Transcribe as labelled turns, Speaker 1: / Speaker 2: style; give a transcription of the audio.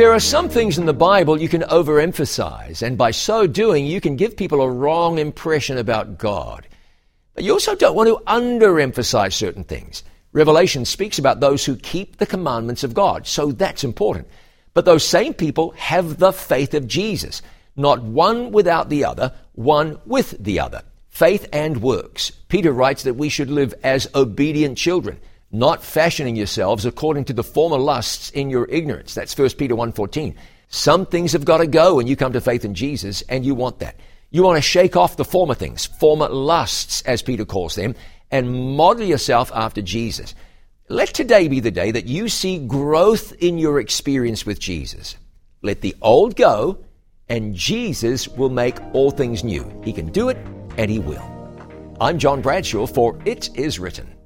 Speaker 1: There are some things in the Bible you can overemphasize, and by so doing, you can give people a wrong impression about God. But you also don't want to underemphasize certain things. Revelation speaks about those who keep the commandments of God, so that's important. But those same people have the faith of Jesus, not one without the other, one with the other. Faith and works. Peter writes that we should live as obedient children, not fashioning yourselves according to the former lusts in your ignorance. That's 1 Peter 1.14. Some things have got to go when you come to faith in Jesus, and you want that. You want to shake off the former things, former lusts, as Peter calls them, and model yourself after Jesus. Let today be the day that you see growth in your experience with Jesus. Let the old go, and Jesus will make all things new. He can do it, and He will. I'm John Bradshaw for It Is Written.